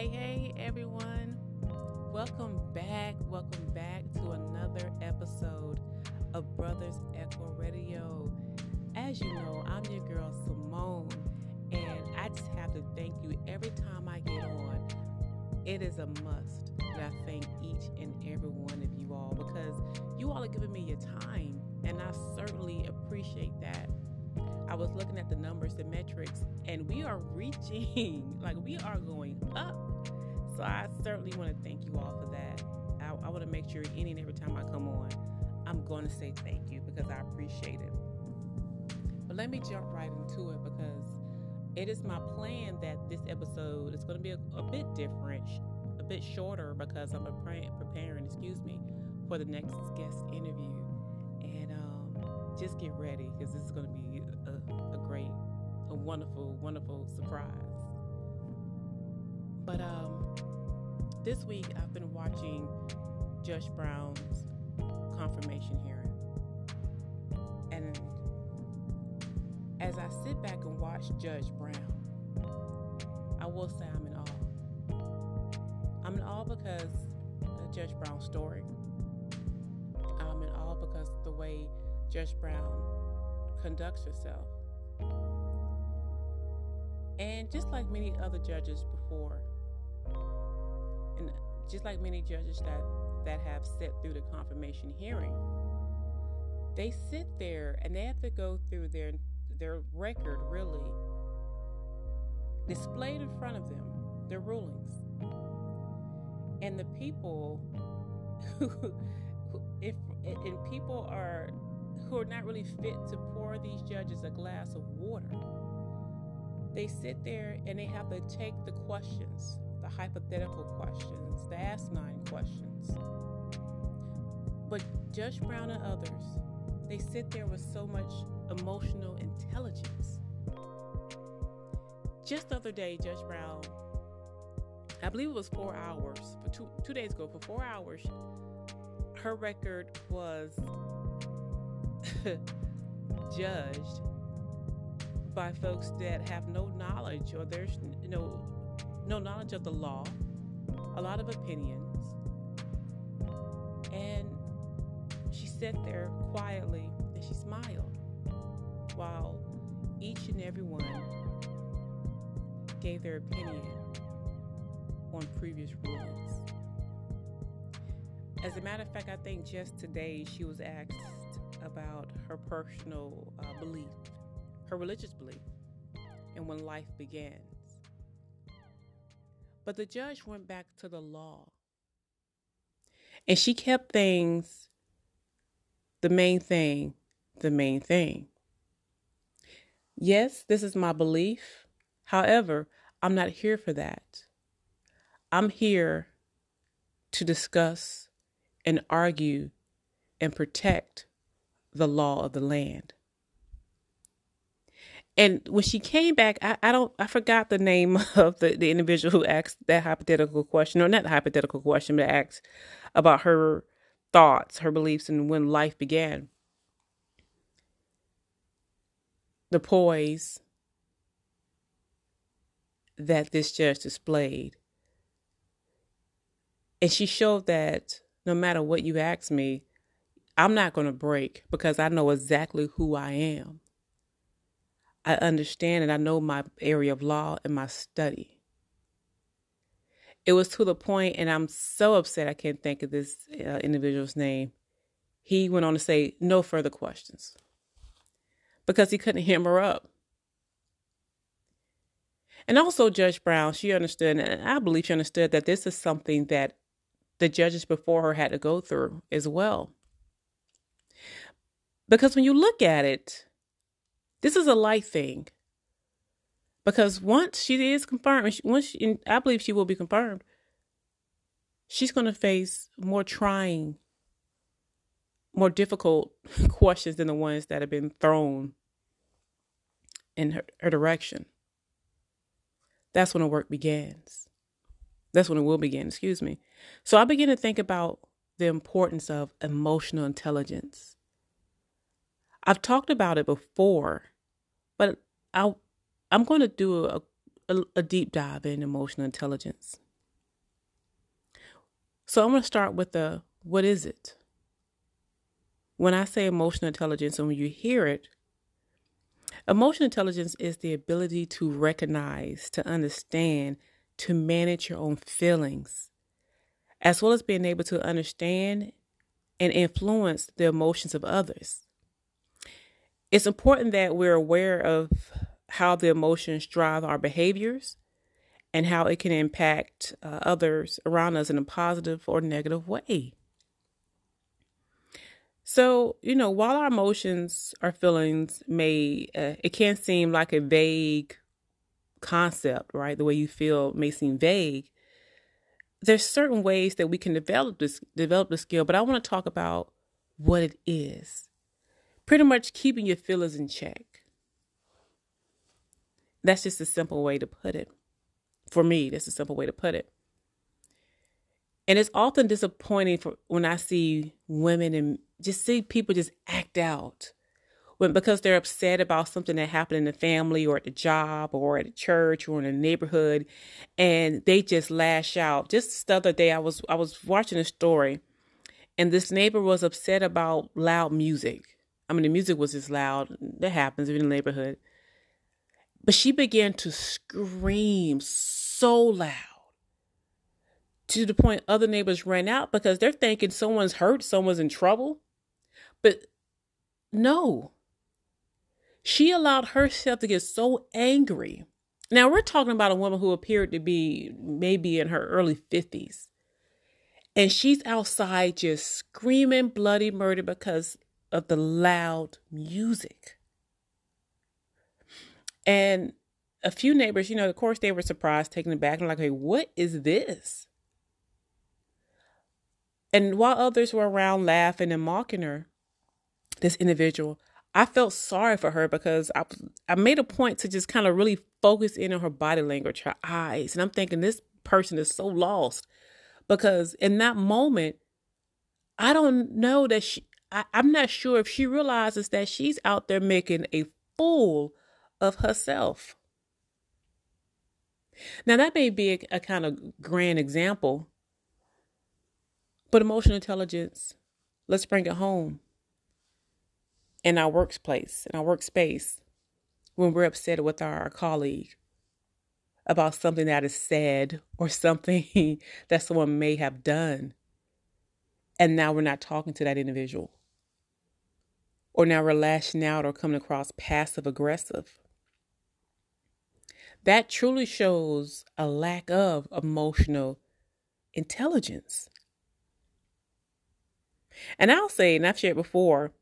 Hey, hey, everyone. Welcome back. Welcome back to another episode of Brothers Echo Radio. As you know, I'm your girl Simone, and I just have to thank you every time I get on. It is a must that I thank each and every one of you all because you all are giving me your time, and I certainly appreciate that. I was looking at the numbers, the metrics, and we are reaching, like we are going up. So I certainly want to thank you all for that. I, I want to make sure any and every time I come on, I'm going to say thank you because I appreciate it. But let me jump right into it because it is my plan that this episode is going to be a, a bit different, a bit shorter because I'm preparing, preparing, excuse me, for the next guest interview. And um, just get ready because this is going to be a, a great, a wonderful, wonderful surprise. But um, this week I've been watching Judge Brown's confirmation hearing. And as I sit back and watch Judge Brown, I will say I'm in awe. I'm in awe because of Judge Brown's story. I'm in awe because the way Judge Brown conducts herself. And just like many other judges before, and just like many judges that, that have sat through the confirmation hearing, they sit there and they have to go through their their record really displayed in front of them, their rulings. And the people who if and people are who are not really fit to pour these judges a glass of water. They sit there and they have to take the questions, the hypothetical questions, the asinine questions. But Judge Brown and others, they sit there with so much emotional intelligence. Just the other day, Judge Brown, I believe it was four hours, for two, two days ago, for four hours, her record was judged by folks that have no knowledge or there's you know no knowledge of the law a lot of opinions and she sat there quietly and she smiled while each and every one gave their opinion on previous rulings as a matter of fact i think just today she was asked about her personal uh, belief, her religious belief, and when life begins. But the judge went back to the law. And she kept things, the main thing, the main thing. Yes, this is my belief. However, I'm not here for that. I'm here to discuss and argue and protect the law of the land. And when she came back, I, I don't I forgot the name of the, the individual who asked that hypothetical question, or not the hypothetical question, but asked about her thoughts, her beliefs, and when life began. The poise that this judge displayed. And she showed that no matter what you ask me, I'm not going to break because I know exactly who I am. I understand and I know my area of law and my study. It was to the point, and I'm so upset I can't think of this uh, individual's name. He went on to say, no further questions because he couldn't hammer up. And also, Judge Brown, she understood, and I believe she understood that this is something that the judges before her had to go through as well. Because when you look at it, this is a light thing. Because once she is confirmed, once she, I believe she will be confirmed, she's going to face more trying, more difficult questions than the ones that have been thrown in her, her direction. That's when the work begins. That's when it will begin, excuse me. So I begin to think about the importance of emotional intelligence I've talked about it before, but I I'm going to do a, a, a deep dive in emotional intelligence So I'm going to start with the what is it? When I say emotional intelligence, and when you hear it, emotional intelligence is the ability to recognize, to understand, to manage your own feelings, as well as being able to understand and influence the emotions of others. It's important that we're aware of how the emotions drive our behaviors and how it can impact uh, others around us in a positive or negative way. So, you know, while our emotions, our feelings may, uh, it can seem like a vague concept, right? The way you feel may seem vague. There's certain ways that we can develop this, develop the skill, but I want to talk about what it is. Pretty much keeping your feelings in check. That's just a simple way to put it. For me, that's a simple way to put it. And it's often disappointing for when I see women and just see people just act out when because they're upset about something that happened in the family or at the job or at the church or in the neighborhood and they just lash out. Just the other day I was I was watching a story and this neighbor was upset about loud music. I mean the music was just loud. That happens in the neighborhood. But she began to scream so loud to the point other neighbors ran out because they're thinking someone's hurt, someone's in trouble. But no, she allowed herself to get so angry. Now, we're talking about a woman who appeared to be maybe in her early 50s. And she's outside just screaming bloody murder because of the loud music. And a few neighbors, you know, of course, they were surprised, taken aback, and like, hey, what is this? And while others were around laughing and mocking her, this individual, I felt sorry for her because I I made a point to just kind of really focus in on her body language, her eyes, and I'm thinking this person is so lost because in that moment, I don't know that she. I, I'm not sure if she realizes that she's out there making a fool of herself. Now, that may be a, a kind of grand example, but emotional intelligence, let's bring it home in our workplace, in our workspace, when we're upset with our colleague about something that is said or something that someone may have done. And now we're not talking to that individual. Or now we're lashing out or coming across passive aggressive that truly shows a lack of emotional intelligence. And I'll say, and I've shared before,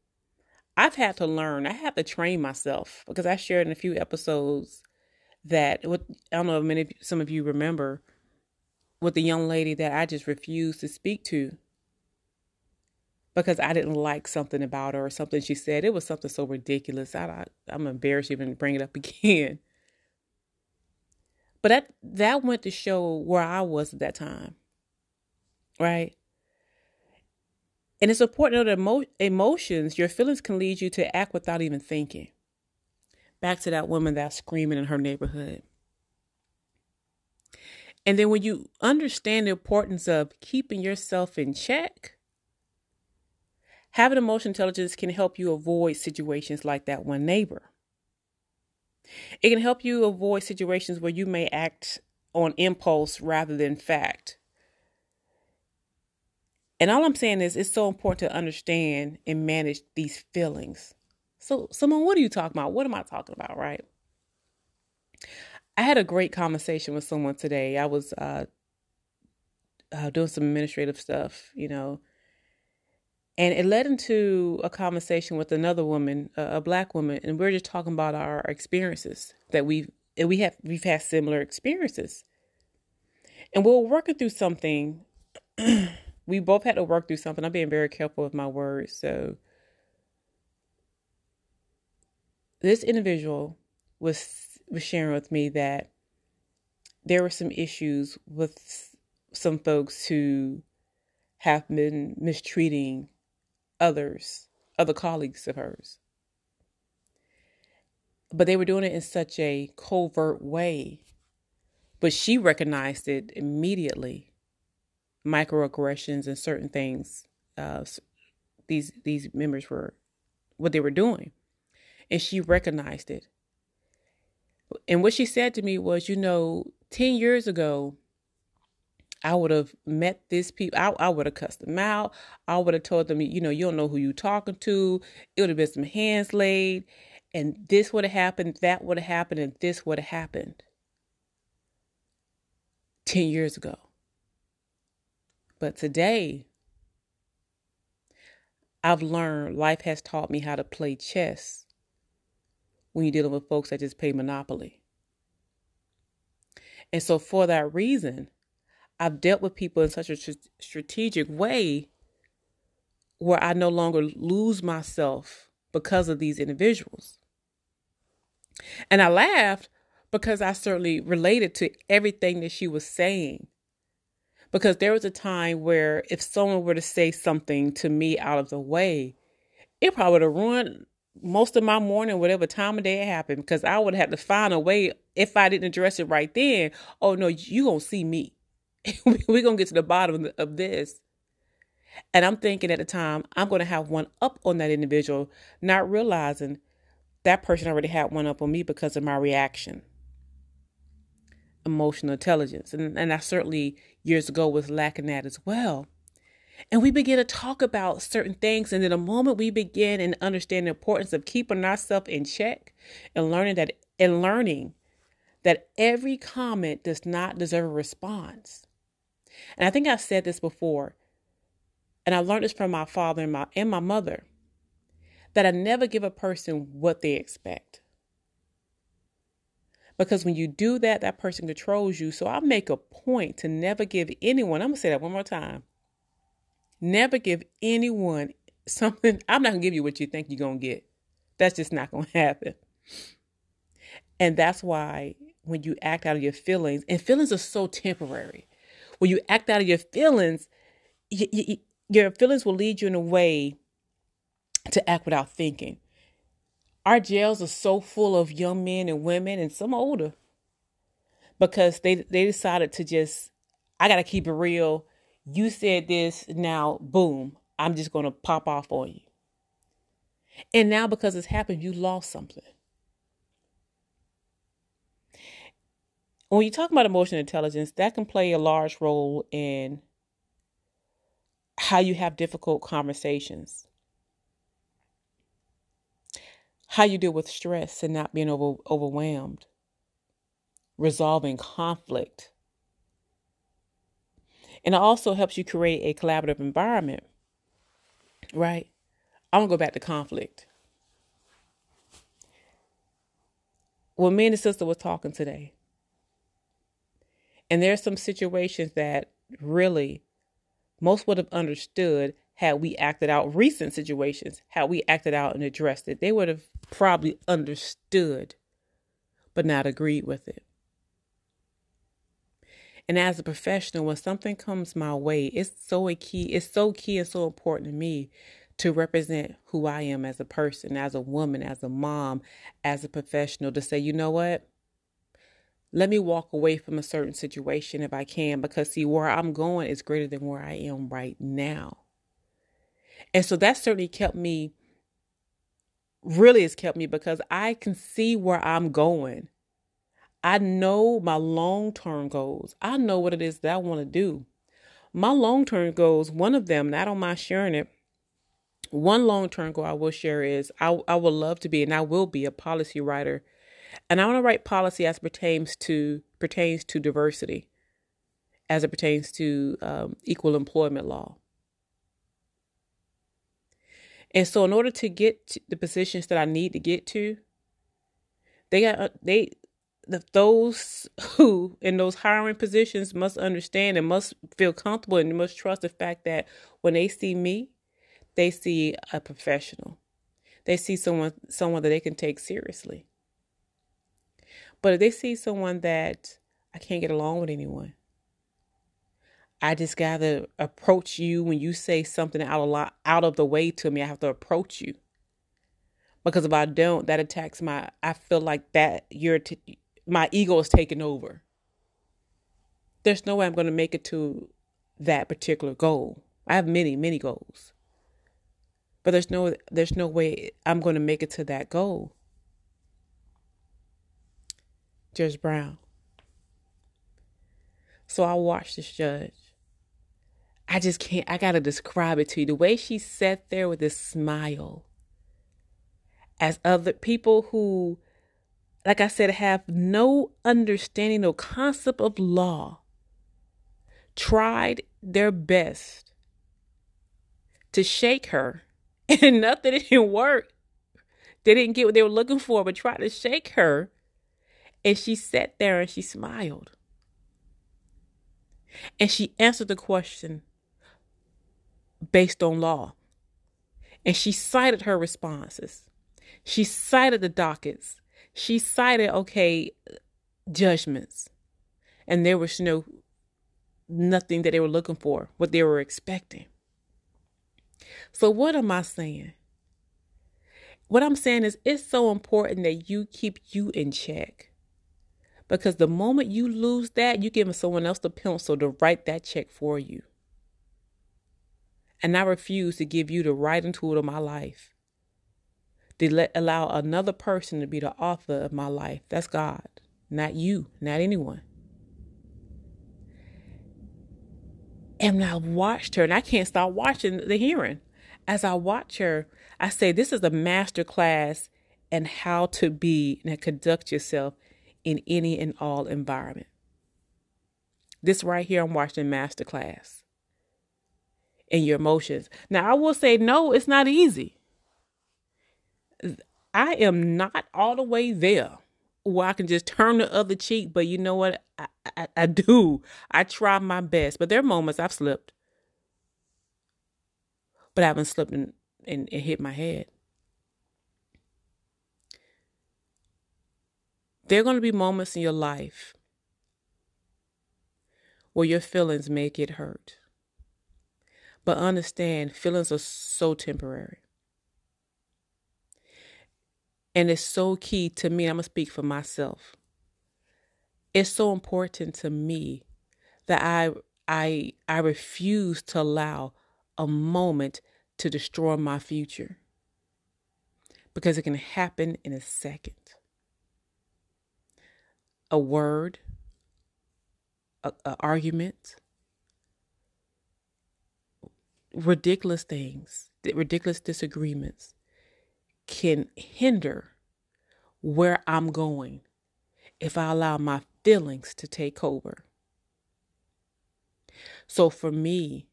I've had to learn, I had to train myself because I shared in a few episodes that what I don't know if many some of you remember with the young lady that I just refused to speak to because I didn't like something about her or something she said. It was something so ridiculous. I, I I'm embarrassed even to bring it up again. But that that went to show where I was at that time. Right? And it's important that emo- emotions, your feelings can lead you to act without even thinking. Back to that woman that's screaming in her neighborhood. And then when you understand the importance of keeping yourself in check, having emotional intelligence can help you avoid situations like that one neighbor. It can help you avoid situations where you may act on impulse rather than fact. And all I'm saying is it's so important to understand and manage these feelings. So, Simone, what are you talking about? What am I talking about, right? I had a great conversation with someone today. I was uh, uh, doing some administrative stuff, you know, and it led into a conversation with another woman, a, black woman, and we are just talking about our experiences that we've we have we've had similar experiences, and we are working through something. we both had to work through something. I'm being very careful with my words, so this individual was was sharing with me that there were some issues with some folks who have been mistreating others, other colleagues of hers. But they were doing it in such a covert way. But she recognized it immediately. microaggressions and certain things uh, these these members were what they were doing, and she recognized it. And what she said to me was, you know, ten years ago, I would have met this people. I, I would have cussed them out. I would have told them, you know, you don't know who you talking to. It would have been some hands laid, and this would have happened, that would have happened, and this would have happened. 10 years ago. But today, I've learned life has taught me how to play chess when you're dealing with folks that just play Monopoly. And so, for that reason, I've dealt with people in such a tr- strategic way where I no longer lose myself because of these individuals. And I laughed because I certainly related to everything that she was saying. Because there was a time where if someone were to say something to me out of the way, it probably would have ruined most of my morning, whatever time of day it happened, because I would have had to find a way if I didn't address it right then. Oh no, you gonna see me. We're gonna get to the bottom of this. And I'm thinking at the time, I'm gonna have one up on that individual, not realizing that person already had one up on me because of my reaction emotional intelligence. And, and I certainly years ago was lacking that as well. And we begin to talk about certain things. And then the moment we begin and understand the importance of keeping ourselves in check and learning that and learning that every comment does not deserve a response. And I think I've said this before, and I learned this from my father and my and my mother, that I never give a person what they expect. Because when you do that, that person controls you. So I make a point to never give anyone, I'm to say that one more time. Never give anyone something. I'm not to give you what you think you're to get. That's just not to happen. And that's why when you act out of your feelings, and feelings are so temporary, when you act out of your feelings, your feelings will lead you in a way to act without thinking. Our jails are so full of young men and women and some older because they they decided to just I got to keep it real. You said this, now boom, I'm just going to pop off on you. And now because it's happened, you lost something. When you talk about emotional intelligence, that can play a large role in how you have difficult conversations how you deal with stress and not being over, overwhelmed, resolving conflict. And it also helps you create a collaborative environment, right? I'm to go back to conflict. When me and the sister was talking today, and there's some situations that really most would have understood had we acted out recent situations, had we acted out and addressed it, they would have probably understood but not agreed with it. And as a professional, when something comes my way, it's so key, it's so key and so important to me to represent who I am as a person, as a woman, as a mom, as a professional, to say, you know what? Let me walk away from a certain situation if I can, because see, where I'm going is greater than where I am right now. And so that certainly kept me, really has kept me because I can see where I'm going. I know my long term goals. I know what it is that I want to do. My long term goals, one of them, and I don't mind sharing it. One long term goal I will share is I, I would love to be, and I will be a policy writer. And I want to write policy as pertains to pertains to diversity, as it pertains to um, equal employment law. And so in order to get to the positions that I need to get to, they got uh, they the, those who in those hiring positions must understand and must feel comfortable and must trust the fact that when they see me, they see a professional. They see someone someone that they can take seriously. But if they see someone that I can't get along with anyone, I just gotta approach you when you say something out of lot, out of the way to me. I have to approach you because if I don't, that attacks my. I feel like that you're my ego is taking over. There's no way I'm to make it to that particular goal. I have many, many goals. But there's no there's no way I'm to make it to that goal. Judge Brown. So I watched this judge. I just can't I got to describe it to you. The way she sat there with this smile as other people who like I said have no understanding no concept of law tried their best to shake her, and nothing didn't work. They didn't get what they were looking for, but tried to shake her. And she sat there and she smiled. And she answered the question based on law. And she cited her responses. She cited the dockets. She cited, okay, judgments. And there was no nothing that they were looking for, what they were expecting. So, what am I saying? What I'm saying is, it's so important that you keep you in check. Because the moment you lose that, you're giving someone else the pencil to write that check for you. And I refuse to give you the writing tool of my life. To let allow another person to be the author of my life. That's God, not you, not anyone. And I watched her, and I can't stop watching the hearing. As I watch her, I say, This is a master class in how to be and conduct yourself in any and all environment. This right here, I'm watching masterclass in your emotions. Now, I will say, no, it's not easy. I am not all the way there where I can just turn the other cheek. But you know what? I, I, I do. I try my best. But there are moments I've slipped. But I haven't slipped and, and, and hit my head. There are going to be moments in your life where your feelings may get hurt. But understand, feelings are so temporary. And it's so key to me. I'm going to speak for myself. It's so important to me that I I I refuse to allow a moment to destroy my future. Because it can happen in a second. A word, an argument, ridiculous things, ridiculous disagreements can hinder where I'm going if I allow my feelings to take over. So, for me,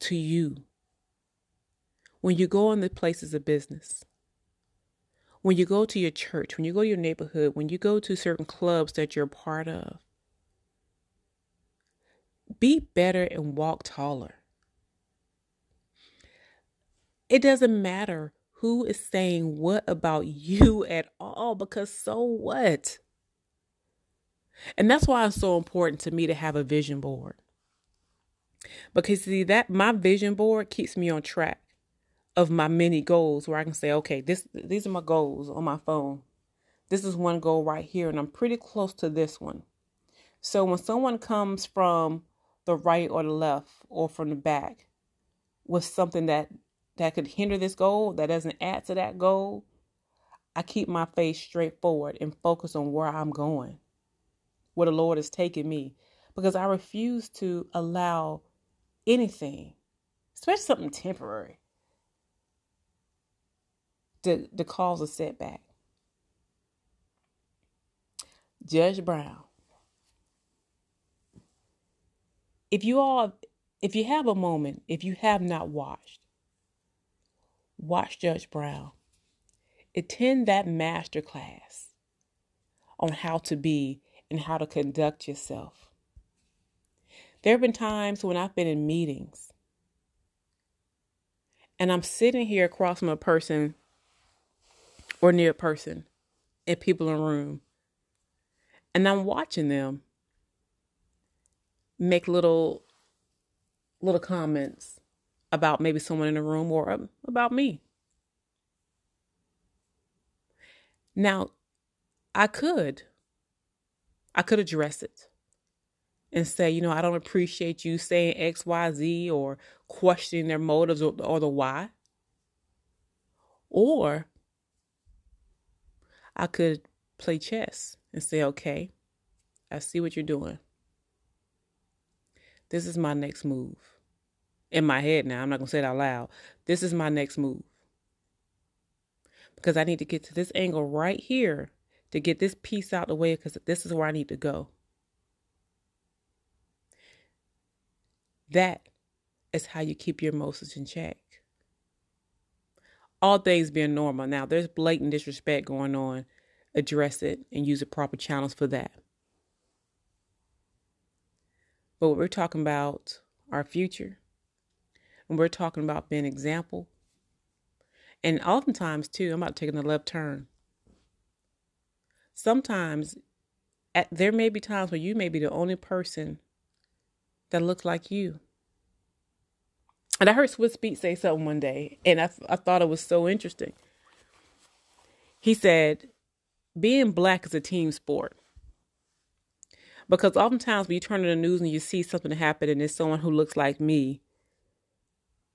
to you, when you go in the places of business, when you go to your church, when you go to your neighborhood, when you go to certain clubs that you're part of, be better and walk taller. It doesn't matter who is saying what about you at all because so what? And that's why it's so important to me to have a vision board. Because see that my vision board keeps me on track of my many goals where I can say, okay, this these are my goals on my phone. This is one goal right here and I'm pretty close to this one. So when someone comes from the right or the left or from the back with something that that could hinder this goal, that doesn't add to that goal, I keep my face straight forward and focus on where I'm going, where the Lord is taking me, because I refuse to allow anything, especially something temporary, to, to cause a setback. Judge Brown. If you all, if you have a moment, if you have not watched, watch Judge Brown. Attend that master class on how to be and how to conduct yourself. There have been times when I've been in meetings and I'm sitting here across from a person or near a person and people in a room and I'm watching them make little little comments about maybe someone in the room or about me. Now, I could. I could address it. and say, you know, I don't appreciate you saying X, Y, Z or questioning their motives or, or the why. Or I could play chess and say, okay, I see what you're doing. This is my next move. In my head now, I'm not going to say it out loud. This is my next move. Because I need to get to this angle right here to get this piece out the way because this is where I need to go. That is how you keep your emotions in check. All things being normal. Now, there's blatant disrespect going on. Address it and use the proper channels for that. But we're talking about our future, and we're talking about being example. And oftentimes, too, I'm about taking a left turn. Sometimes, at, there may be times where you may be the only person that looks like you. And I heard Swizz Beatz say something one day, and I, I thought it was so interesting. He said, Being black is a team sport. Because oftentimes when you turn on the news and you see something happen and it's someone who looks like me,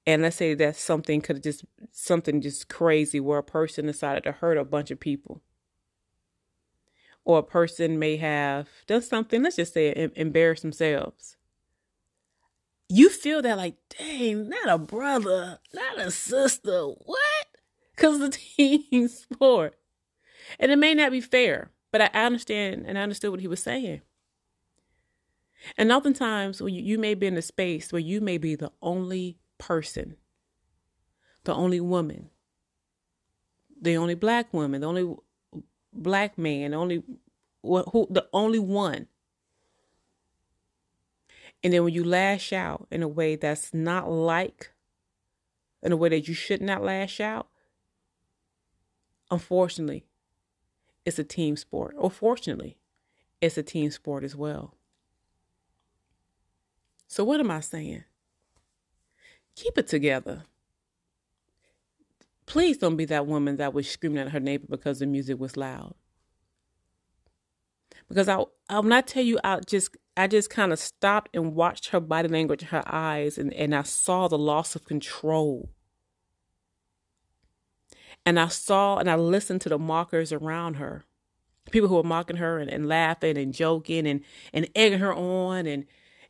and let's say that something could just something just crazy where a person decided to hurt a bunch of people or a person may have done something let's just say embarrass themselves you feel that like, dang, not a brother, not a sister. What? Because the team sport. And it may not be fair, but I understand and I understood what he was saying. And oftentimes, when you, you may be in a space where you may be the only person, the only woman, the only black woman, the only black man, the only who, the only one and then when you lash out in a way that's not like, in a way that you should not lash out, unfortunately, it's a team sport. Or fortunately, it's a team sport as well. So, what am I saying? Keep it together. Please don't be that woman that was screaming at her neighbor because the music was loud. Because I, when I tell you, I just I just kind of stopped and watched her body language, her eyes, and, and I saw the loss of control. And I saw and I listened to the mockers around her. People who were mocking her and, and laughing and joking and, and egging her on and,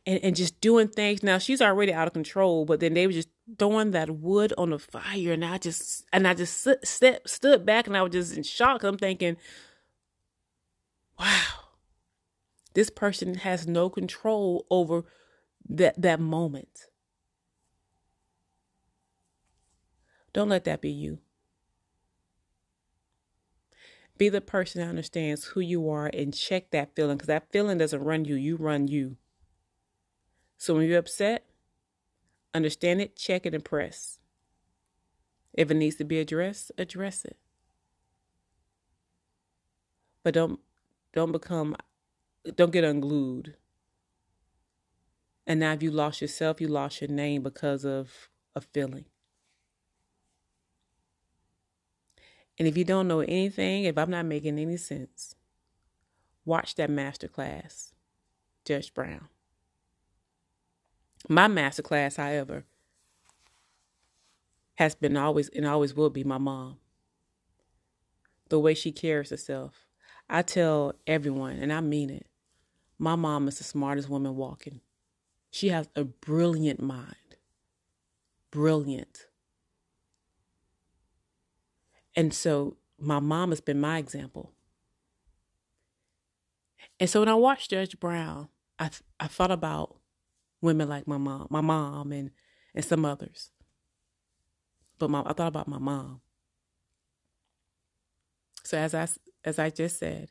and, and just doing things. Now she's already out of control, but then they were just throwing that wood on the fire. And I just and I just stood, stood back and I was just in shock. I'm thinking, wow this person has no control over that, that moment. Don't let that be you. Be the person that understands who you are and check that feeling because that feeling doesn't run you, you run you. So when you're upset, understand it, check it, and press. If it needs to be addressed, address it. But don't don't become don't get unglued. And now if you lost yourself, you lost your name because of a feeling. And if you don't know anything, if I'm not making any sense, watch that master class, Judge Brown. My master class, however, has been always and always will be my mom. The way she carries herself. I tell everyone, and I mean it, my mom is the smartest woman walking. She has a brilliant mind. Brilliant. And so my mom has been my example. And so when I watched Judge Brown, I I thought about women like my mom, my mom and and some others. But my, I thought about my mom. So as I as I just said,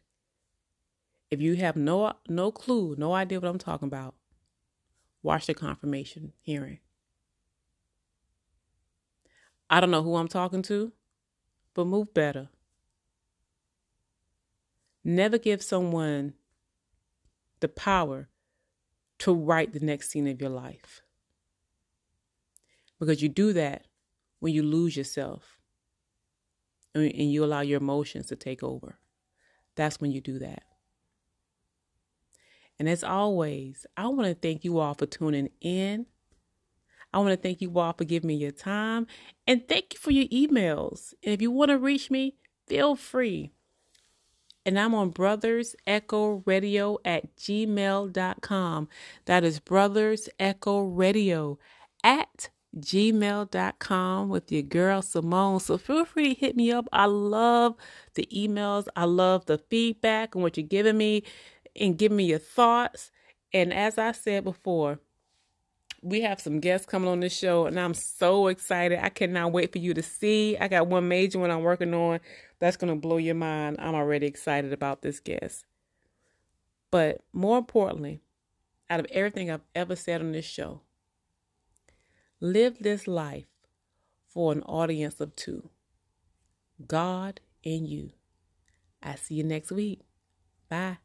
if you have no no clue, no idea what I'm talking about, watch the confirmation hearing. I don't know who I'm talking to, but move better. Never give someone the power to write the next scene of your life. Because you do that when you lose yourself and you allow your emotions to take over. That's when you do that. And as always, I want to thank you all for tuning in. I want to thank you all for giving me your time and thank you for your emails. And if you want to reach me, feel free. And I'm on Brothers Echo Radio at gmail.com. That is Brothers Echo Radio at gmail.com with your girl Simone. So feel free to hit me up. I love the emails, I love the feedback and what you're giving me and give me your thoughts. And as I said before, we have some guests coming on this show, and I'm so excited. I cannot wait for you to see. I got one major one I'm working on that's going to blow your mind. I'm already excited about this guest. But more importantly, out of everything I've ever said on this show, live this life for an audience of two God and you. I see you next week. Bye.